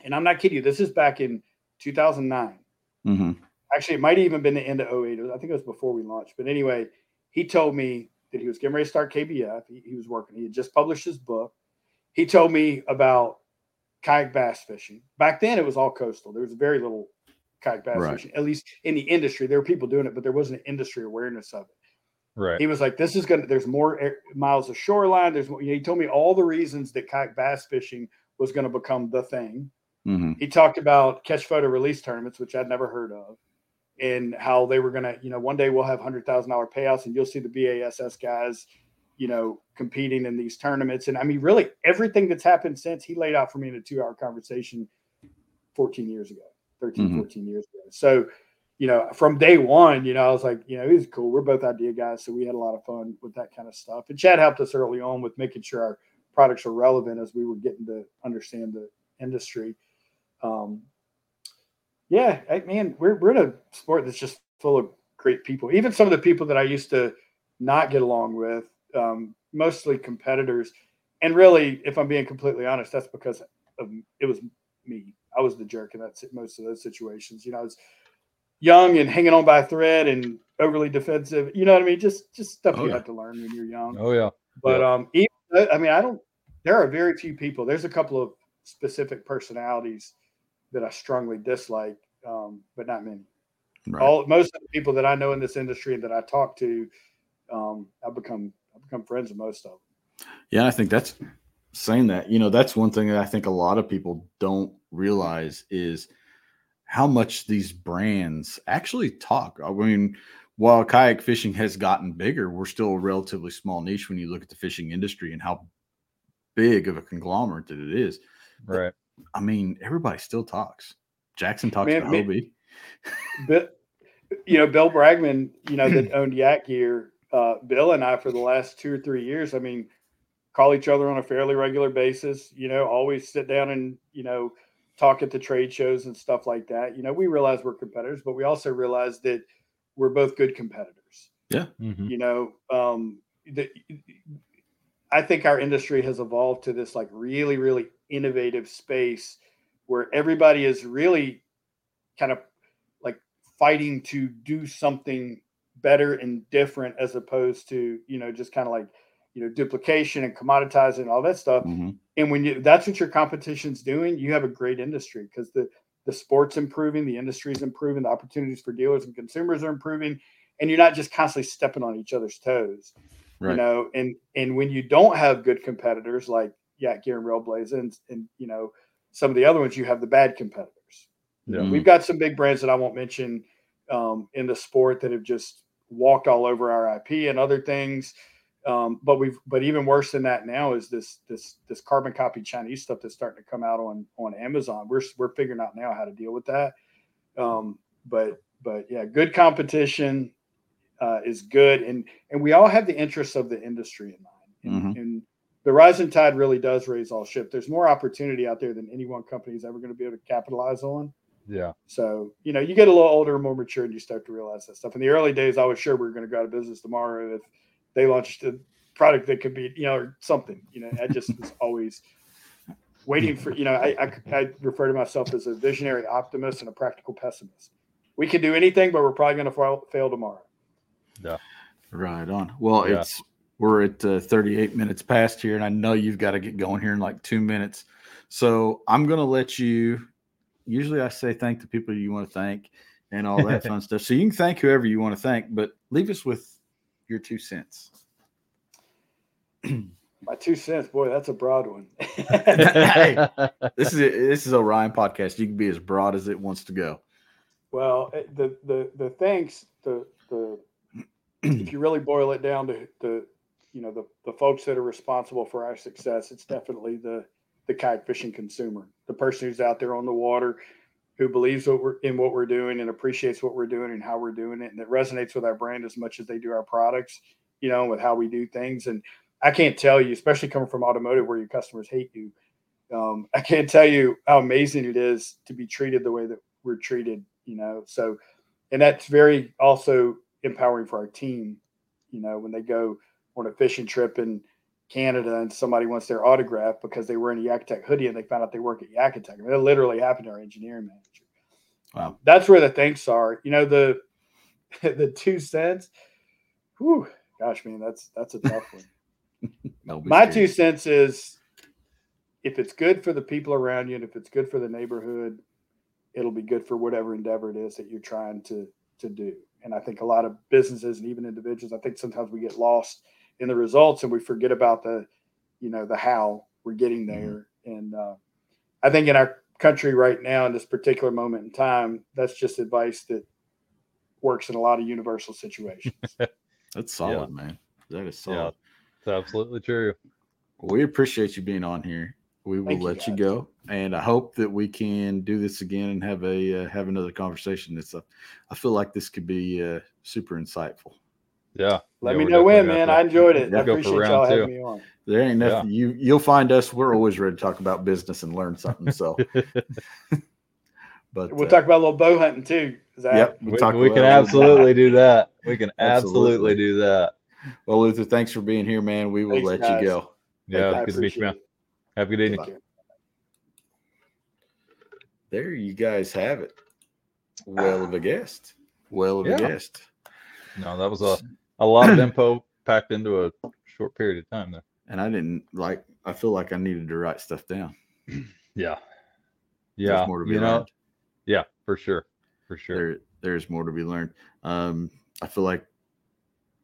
And I'm not kidding you. This is back in 2009. Mm-hmm. Actually, it might even been the end of 08. I think it was before we launched. But anyway, he told me that he was getting ready to start KBF. He, he was working. He had just published his book. He told me about kayak bass fishing. Back then, it was all coastal. There was very little kayak bass right. fishing, at least in the industry. There were people doing it, but there wasn't an industry awareness of it. Right. He was like, "This is gonna. There's more air, miles of shoreline. There's more." You know, he told me all the reasons that kayak bass fishing was going to become the thing. Mm-hmm. He talked about catch photo release tournaments, which I'd never heard of, and how they were going to, you know, one day we'll have hundred thousand dollar payouts, and you'll see the BASS guys, you know, competing in these tournaments. And I mean, really, everything that's happened since he laid out for me in a two hour conversation 14 years ago, 13, mm-hmm. 14 years ago. So, you know, from day one, you know, I was like, you know, he's cool. We're both idea guys. So we had a lot of fun with that kind of stuff. And Chad helped us early on with making sure our products were relevant as we were getting to understand the industry. Um, yeah, I, man, we're we're in a sport that's just full of great people. Even some of the people that I used to not get along with, um, mostly competitors. And really, if I'm being completely honest, that's because of, it was me. I was the jerk in that most of those situations. You know, I was young and hanging on by a thread and overly defensive. You know what I mean? Just just stuff oh, you yeah. have to learn when you're young. Oh yeah. But yeah. um, even, I mean, I don't. There are very few people. There's a couple of specific personalities that I strongly dislike, um, but not many. Right. All most of the people that I know in this industry and that I talk to, um, I've become I've become friends with most of them. Yeah, I think that's saying that. You know, that's one thing that I think a lot of people don't realize is how much these brands actually talk. I mean, while kayak fishing has gotten bigger, we're still a relatively small niche when you look at the fishing industry and how big of a conglomerate that it is. Right. I mean, everybody still talks. Jackson talks man, to Hobie. But you know, Bill Bragman, you know, that [CLEARS THROAT] owned Yak Gear, uh, Bill and I for the last two or three years, I mean, call each other on a fairly regular basis, you know, always sit down and, you know, talk at the trade shows and stuff like that. You know, we realize we're competitors, but we also realize that we're both good competitors. Yeah. Mm-hmm. You know, um, the, I think our industry has evolved to this like really, really innovative space where everybody is really kind of like fighting to do something better and different as opposed to, you know, just kind of like, you know, duplication and commoditizing and all that stuff. Mm-hmm. And when you that's what your competition's doing, you have a great industry because the the sport's improving, the industry's improving, the opportunities for dealers and consumers are improving, and you're not just constantly stepping on each other's toes. Right. You know, and and when you don't have good competitors like Yak Gear and Railblaza and, and you know some of the other ones, you have the bad competitors. Yeah. We've got some big brands that I won't mention um, in the sport that have just walked all over our IP and other things. Um, but we've but even worse than that now is this this this carbon copy Chinese stuff that's starting to come out on on Amazon. We're we're figuring out now how to deal with that. Um, but but yeah, good competition uh, is good, and and we all have the interests of the industry in mind. And, mm-hmm. and, the rising tide really does raise all ships. There's more opportunity out there than any one company is ever going to be able to capitalize on. Yeah. So you know, you get a little older, and more mature, and you start to realize that stuff. In the early days, I was sure we were going to go out of business tomorrow if they launched a product that could be, you know, or something. You know, I just was always waiting for. You know, I, I I refer to myself as a visionary optimist and a practical pessimist. We can do anything, but we're probably going to fail, fail tomorrow. Yeah. Right on. Well, yeah. it's we're at uh, 38 minutes past here, and I know you've got to get going here in like two minutes. So I'm going to let you. Usually, I say thank the people you want to thank and all that [LAUGHS] fun stuff. So you can thank whoever you want to thank, but leave us with your two cents. [CLEARS THROAT] My two cents, boy, that's a broad one. [LAUGHS] hey, this is this is Orion podcast. You can be as broad as it wants to go. Well, eh, the the the thanks the the if you really boil it down to the you know the the folks that are responsible for our success, it's definitely the the kayak fishing consumer, the person who's out there on the water, who believes what we're in what we're doing and appreciates what we're doing and how we're doing it, and it resonates with our brand as much as they do our products, you know, with how we do things. And I can't tell you, especially coming from automotive where your customers hate you, um, [LAUGHS] I can't tell you how amazing it is to be treated the way that we're treated, you know. So, and that's very also empowering for our team. You know, when they go on a fishing trip in Canada and somebody wants their autograph because they were in a Yak hoodie and they found out they work at Yak I mean, it literally happened to our engineering manager. Wow. That's where the thanks are. You know, the [LAUGHS] the two cents. Whew, gosh, man, that's that's a tough one. [LAUGHS] My two cents is if it's good for the people around you and if it's good for the neighborhood, it'll be good for whatever endeavor it is that you're trying to to do. And I think a lot of businesses and even individuals, I think sometimes we get lost in the results and we forget about the, you know, the how we're getting mm-hmm. there. Mm-hmm. And uh, I think in our country right now, in this particular moment in time, that's just advice that works in a lot of universal situations. [LAUGHS] that's solid, yeah. man. That is solid. Yeah, it's absolutely true. we appreciate you being on here we will Thank let you, you, go and i hope that we can do this again and have a uh, have another conversation it's a, i feel like this could be uh, super insightful yeah let yeah, me know when man to, i enjoyed it i appreciate y'all having me on there ain't nothing yeah. you you'll find us we're always ready to talk about business and learn something so [LAUGHS] but we'll uh, talk about a little bow hunting too yep, we, we can absolutely do that we can [LAUGHS] absolutely. absolutely. do that well luther thanks for being here man we will thanks, let guys. you go yeah good to meet you man have a good evening. There you guys have it. Well of a guest. Well of yeah. a guest. No, that was a, a lot of [CLEARS THROAT] info packed into a short period of time there. And I didn't like I feel like I needed to write stuff down. [CLEARS THROAT] Yeah. Yeah. More to be you learned. Know, yeah, for sure. For sure. There, there's more to be learned. Um, I feel like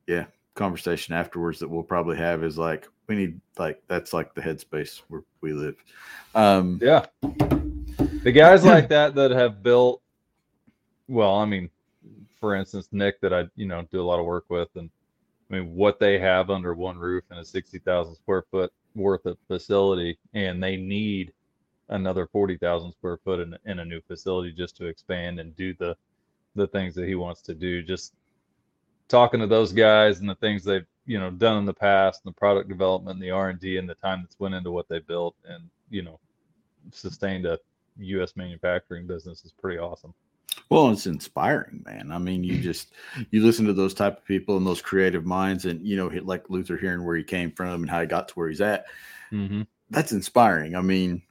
yeah, conversation afterwards that we'll probably have is like we need like that's like the headspace where we live. Um, yeah, the guys [CLEARS THROAT] like that that have built. Well, I mean, for instance, Nick that I you know do a lot of work with, and I mean what they have under one roof in a sixty thousand square foot worth of facility, and they need another forty thousand square foot in, in a new facility just to expand and do the the things that he wants to do. Just talking to those guys and the things they've you know done in the past and the product development and the r&d and the time that's went into what they built and you know sustained a us manufacturing business is pretty awesome well it's inspiring man i mean you just you listen to those type of people and those creative minds and you know like luther hearing where he came from and how he got to where he's at mm-hmm. that's inspiring i mean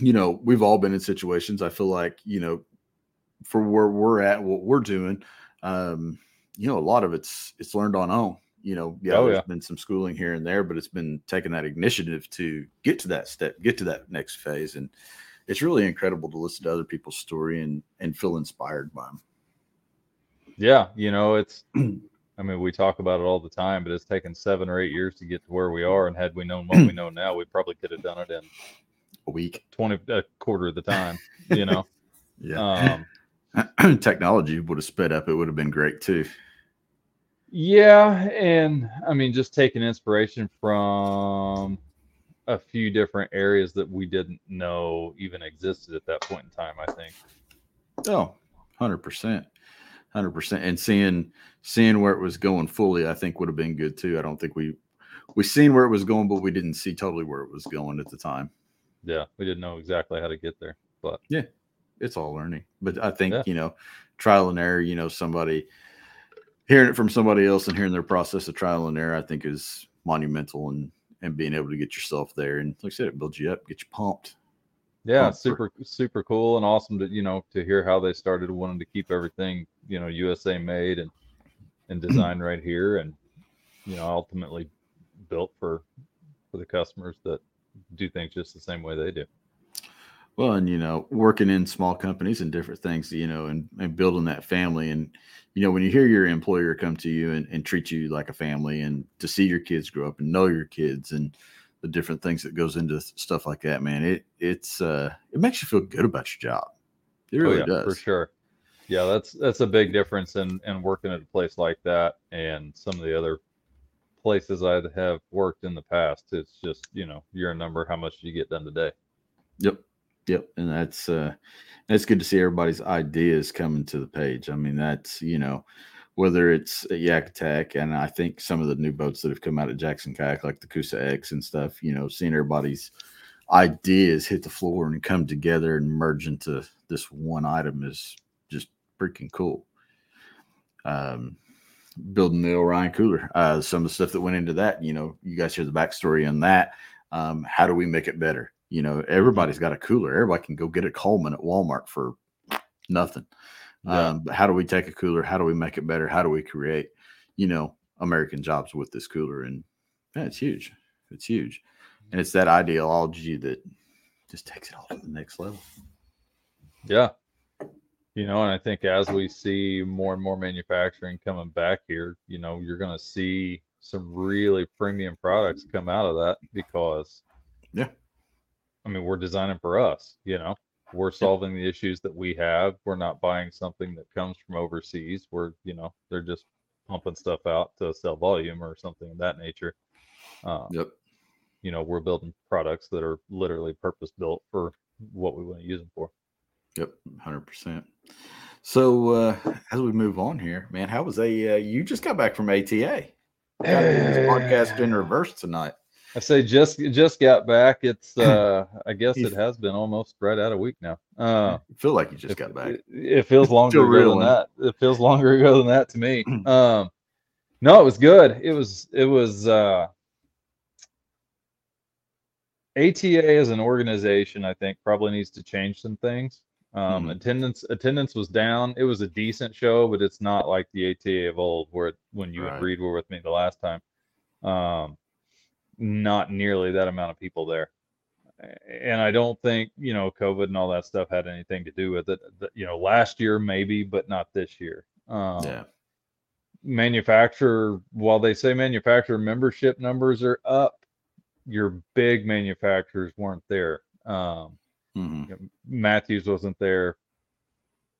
you know we've all been in situations i feel like you know for where we're at what we're doing um you know, a lot of it's it's learned on own. You know, yeah, oh, there's yeah. been some schooling here and there, but it's been taking that initiative to get to that step, get to that next phase, and it's really incredible to listen to other people's story and and feel inspired by them. Yeah, you know, it's. [CLEARS THROAT] I mean, we talk about it all the time, but it's taken seven or eight years to get to where we are. And had we known what we [CLEARS THROAT] know now, we probably could have done it in a week, twenty, a quarter of the time. You know. [LAUGHS] yeah. Um, [CLEARS THROAT] technology would have sped up, it would have been great too. Yeah, and I mean, just taking inspiration from a few different areas that we didn't know even existed at that point in time. I think. Oh, 100 percent, hundred percent, and seeing seeing where it was going fully, I think would have been good too. I don't think we we seen where it was going, but we didn't see totally where it was going at the time. Yeah, we didn't know exactly how to get there, but yeah, it's all learning. But I think yeah. you know, trial and error. You know, somebody hearing it from somebody else and hearing their process of trial and error, I think is monumental and and being able to get yourself there. And like I said, it builds you up, get you pumped. Yeah, pumped super for- super cool and awesome to you know to hear how they started wanting to keep everything you know USA made and and [CLEARS THROAT] designed right here and you know ultimately built for for the customers that do things just the same way they do. Well, and you know, working in small companies and different things, you know, and, and building that family. And, you know, when you hear your employer come to you and, and treat you like a family and to see your kids grow up and know your kids and the different things that goes into stuff like that, man, it it's uh it makes you feel good about your job. It oh, really oh, yeah, does. For sure. Yeah, that's that's a big difference in in working at a place like that and some of the other places I have worked in the past. It's just, you know, you're a number, how much you get done today? Yep. Yep, and that's uh, that's good to see everybody's ideas coming to the page. I mean, that's you know, whether it's YakAttack, and I think some of the new boats that have come out of Jackson Kayak, like the Coosa X and stuff. You know, seeing everybody's ideas hit the floor and come together and merge into this one item is just freaking cool. Um, building the Orion cooler, uh, some of the stuff that went into that. You know, you guys hear the backstory on that. Um, how do we make it better? You know, everybody's got a cooler. Everybody can go get a Coleman at Walmart for nothing. Yeah. Um, but how do we take a cooler? How do we make it better? How do we create, you know, American jobs with this cooler? And yeah, it's huge. It's huge. and it's that ideology that just takes it all to the next level. Yeah. You know, and I think as we see more and more manufacturing coming back here, you know, you're going to see some really premium products come out of that because, yeah, I mean, we're designing for us, you know, we're solving the issues that we have. We're not buying something that comes from overseas. We're, you know, they're just pumping stuff out to sell volume or something of that nature. Um, yep. You know, we're building products that are literally purpose built for what we want to use them for. Yep, hundred percent. So uh, as we move on here, man, how was a uh, you just got back from ATA? Got this podcast in reverse tonight. I say just just got back. It's [CLEARS THROAT] uh I guess it has been almost right out a week now. Uh I feel like you just it, got back. It, it feels [LAUGHS] longer ago than that. It feels longer ago than that to me. [CLEARS THROAT] um no, it was good. It was it was uh ATA as an organization, I think, probably needs to change some things. Um, mm-hmm. Attendance attendance was down. It was a decent show, but it's not like the ATA of old, where when you right. agreed were with me the last time. Um, not nearly that amount of people there. And I don't think, you know, COVID and all that stuff had anything to do with it. You know, last year maybe, but not this year. Um, yeah. Manufacturer, while they say manufacturer membership numbers are up, your big manufacturers weren't there. Um, mm-hmm. you know, Mathews wasn't there.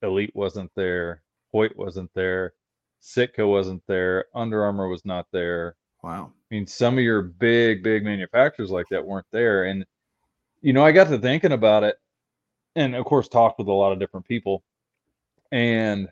Elite wasn't there. Hoyt wasn't there. Sitka wasn't there. Under Armour was not there. Wow. I mean, some of your big, big manufacturers like that weren't there. And, you know, I got to thinking about it and, of course, talked with a lot of different people. And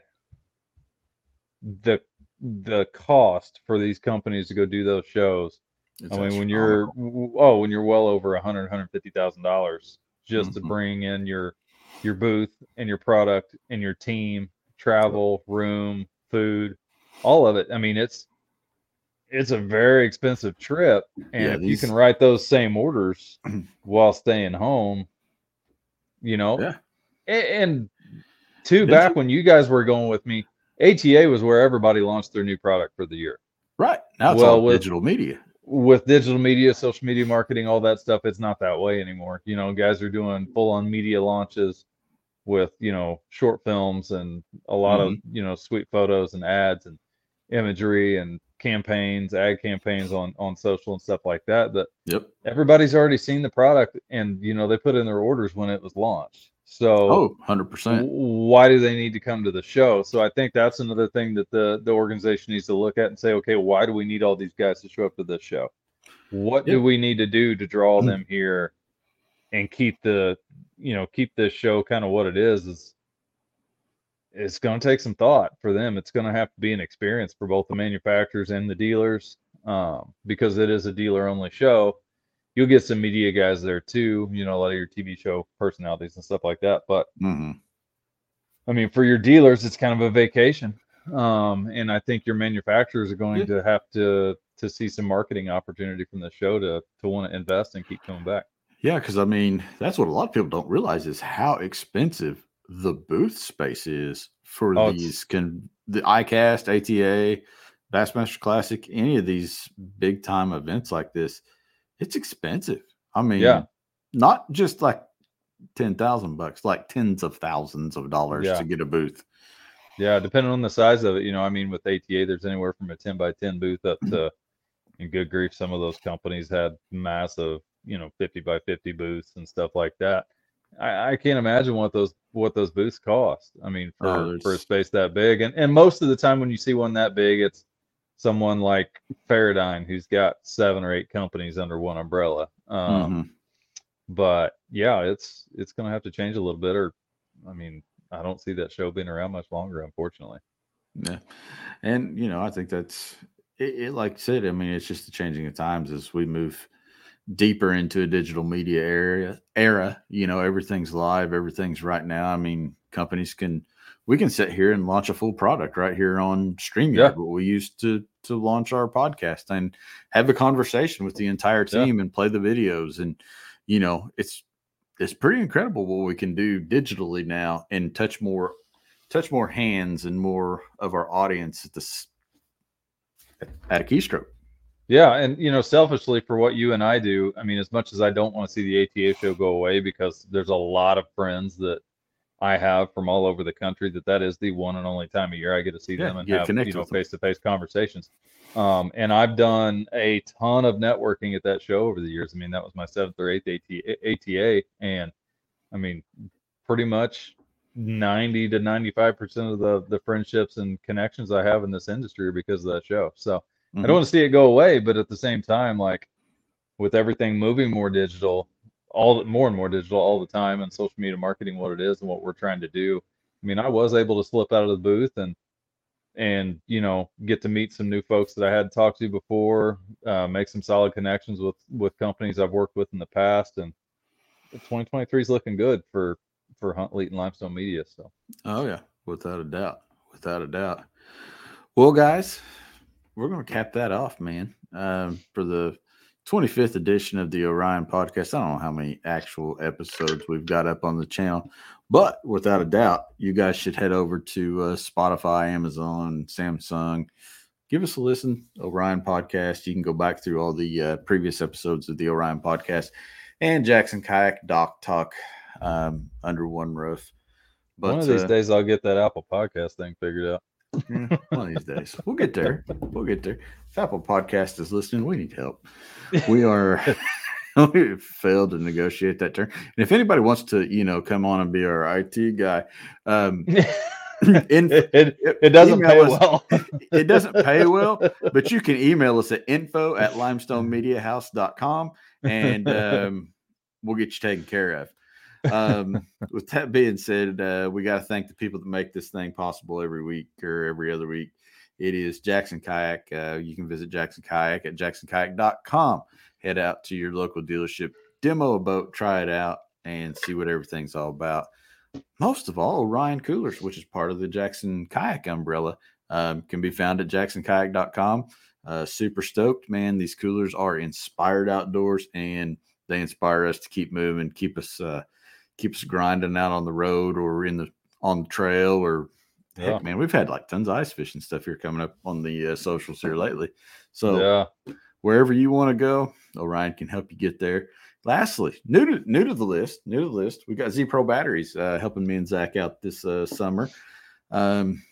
the the cost for these companies to go do those shows. It's I mean, when you're oh, when you're well over a hundred, hundred fifty thousand dollars just mm-hmm. to bring in your your booth and your product and your team, travel, room, food, all of it. I mean, it's it's a very expensive trip, and yeah, if these... you can write those same orders [CLEARS THROAT] while staying home, you know, yeah. And, and two, back you? when you guys were going with me, ATA was where everybody launched their new product for the year. Right now, it's well, all with, digital media. With digital media, social media marketing, all that stuff, it's not that way anymore. You know, guys are doing full-on media launches with you know short films and a lot mm-hmm. of you know sweet photos and ads and imagery and campaigns, ad campaigns on on social and stuff like that. That yep, everybody's already seen the product, and you know they put in their orders when it was launched. So oh, 100 percent. Why do they need to come to the show? So I think that's another thing that the the organization needs to look at and say, okay, why do we need all these guys to show up to this show? What yep. do we need to do to draw hmm. them here and keep the you know keep this show kind of what it is? Is it's going to take some thought for them. It's going to have to be an experience for both the manufacturers and the dealers um, because it is a dealer only show. You'll get some media guys there too, you know, a lot of your TV show personalities and stuff like that. But mm-hmm. I mean, for your dealers, it's kind of a vacation. Um, and I think your manufacturers are going yeah. to have to to see some marketing opportunity from the show to to want to invest and keep coming back. Yeah, because I mean, that's what a lot of people don't realize is how expensive the booth space is for oh, these can the ICAST, ATA, Bassmaster Classic, any of these big time events like this, it's expensive. I mean, yeah, not just like ten thousand bucks, like tens of thousands of dollars yeah. to get a booth. Yeah, depending on the size of it, you know, I mean, with ATA, there's anywhere from a ten by ten booth up mm-hmm. to, in good grief, some of those companies had massive, you know, fifty by fifty booths and stuff like that. I, I, can't imagine what those what those booths cost. I mean, for oh, for a space that big, and and most of the time when you see one that big, it's someone like FeraDyne who's got seven or eight companies under one umbrella. Um, mm-hmm. But yeah, it's it's going to have to change a little bit, or I mean, I don't see that show being around much longer, unfortunately. Yeah, and you know, I think that's it, it like I said. I mean, it's just the changing of times as we move deeper into a digital media area era. You know, everything's live, everything's right now. I mean, companies can we can sit here and launch a full product right here on StreamYard, yeah. what we used to to launch our podcast and have a conversation with the entire team yeah. and play the videos. And you know, it's it's pretty incredible what we can do digitally now and touch more touch more hands and more of our audience at this at a keystroke. Yeah, and you know, selfishly for what you and I do, I mean, as much as I don't want to see the ATA show go away because there's a lot of friends that I have from all over the country that that is the one and only time of year I get to see yeah, them and have you know face to face conversations. Um, and I've done a ton of networking at that show over the years. I mean, that was my seventh or eighth ATA, and I mean, pretty much 90 to 95 percent of the the friendships and connections I have in this industry are because of that show. So mm-hmm. I don't want to see it go away, but at the same time, like with everything moving more digital, all more and more digital all the time, and social media marketing, what it is and what we're trying to do. I mean, I was able to slip out of the booth and and you know get to meet some new folks that I had talked to before, uh, make some solid connections with with companies I've worked with in the past, and 2023 is looking good for for Huntley and Limestone Media. So, oh yeah, without a doubt, without a doubt. Well, guys, we're going to cap that off, man. Um, for the 25th edition of the Orion podcast. I don't know how many actual episodes we've got up on the channel, but without a doubt, you guys should head over to uh, Spotify, Amazon, Samsung. Give us a listen, Orion podcast. You can go back through all the uh, previous episodes of the Orion podcast and Jackson Kayak Dock Talk um, under one roof. But, one of these uh, days, I'll get that Apple podcast thing figured out. Yeah, one of these days, we'll get there. We'll get there. If Apple Podcast is listening, we need help. We [LAUGHS] are. [LAUGHS] we failed to negotiate that term. And if anybody wants to, you know, come on and be our IT guy, um, [LAUGHS] in, it, it, doesn't pay us, well. it doesn't pay well, but you can email us at info at limestonemediahouse.com and um, we'll get you taken care of. Um, with that being said, uh, we got to thank the people that make this thing possible every week or every other week. It is Jackson Kayak. Uh, you can visit Jackson Kayak at jacksonkayak.com. Head out to your local dealership, demo a boat, try it out, and see what everything's all about. Most of all, Orion Coolers, which is part of the Jackson Kayak umbrella, um, can be found at jacksonkayak.com. Uh, super stoked, man. These coolers are inspired outdoors and they inspire us to keep moving, keep us uh, keep us grinding out on the road or in the on the trail or yeah. heck, man, we've had like tons of ice fishing stuff here coming up on the uh, socials here lately. So yeah, wherever you want to go, Orion can help you get there. Lastly, new to new to the list, new to the list, we got Z Pro batteries uh, helping me and Zach out this uh, summer. Um,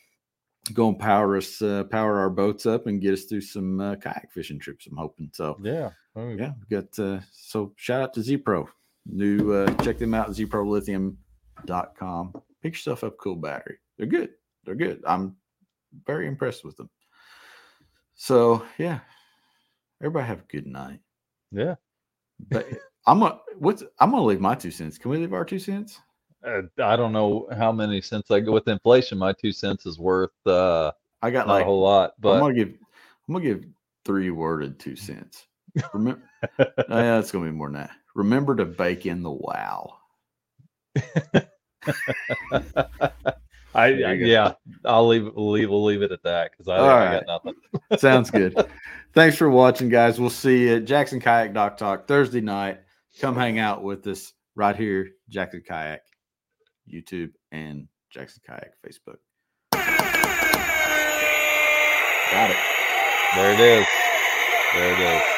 go and power us, uh, power our boats up, and get us through some uh, kayak fishing trips. I'm hoping so. Yeah, yeah. We got uh, so shout out to Z Pro. New uh, check them out zprolithium.com. Pick yourself up cool battery. They're good. They're good. I'm very impressed with them. So yeah, everybody have a good night. Yeah, but I'm gonna what's I'm gonna leave my two cents. Can we leave our two cents? Uh, I don't know how many cents I go with inflation. My two cents is worth. uh I got like a whole lot, but I'm gonna give I'm gonna give three worded two cents. Remember, [LAUGHS] yeah, it's gonna be more than that. Remember to bake in the wow. I, [LAUGHS] I yeah, I'll leave leave we'll leave it at that because I, I right. got nothing. [LAUGHS] Sounds good. [LAUGHS] Thanks for watching, guys. We'll see you at Jackson Kayak Dock Talk Thursday night. Come hang out with us right here, Jackson Kayak, YouTube, and Jackson Kayak Facebook. Got it. There it is. There it is.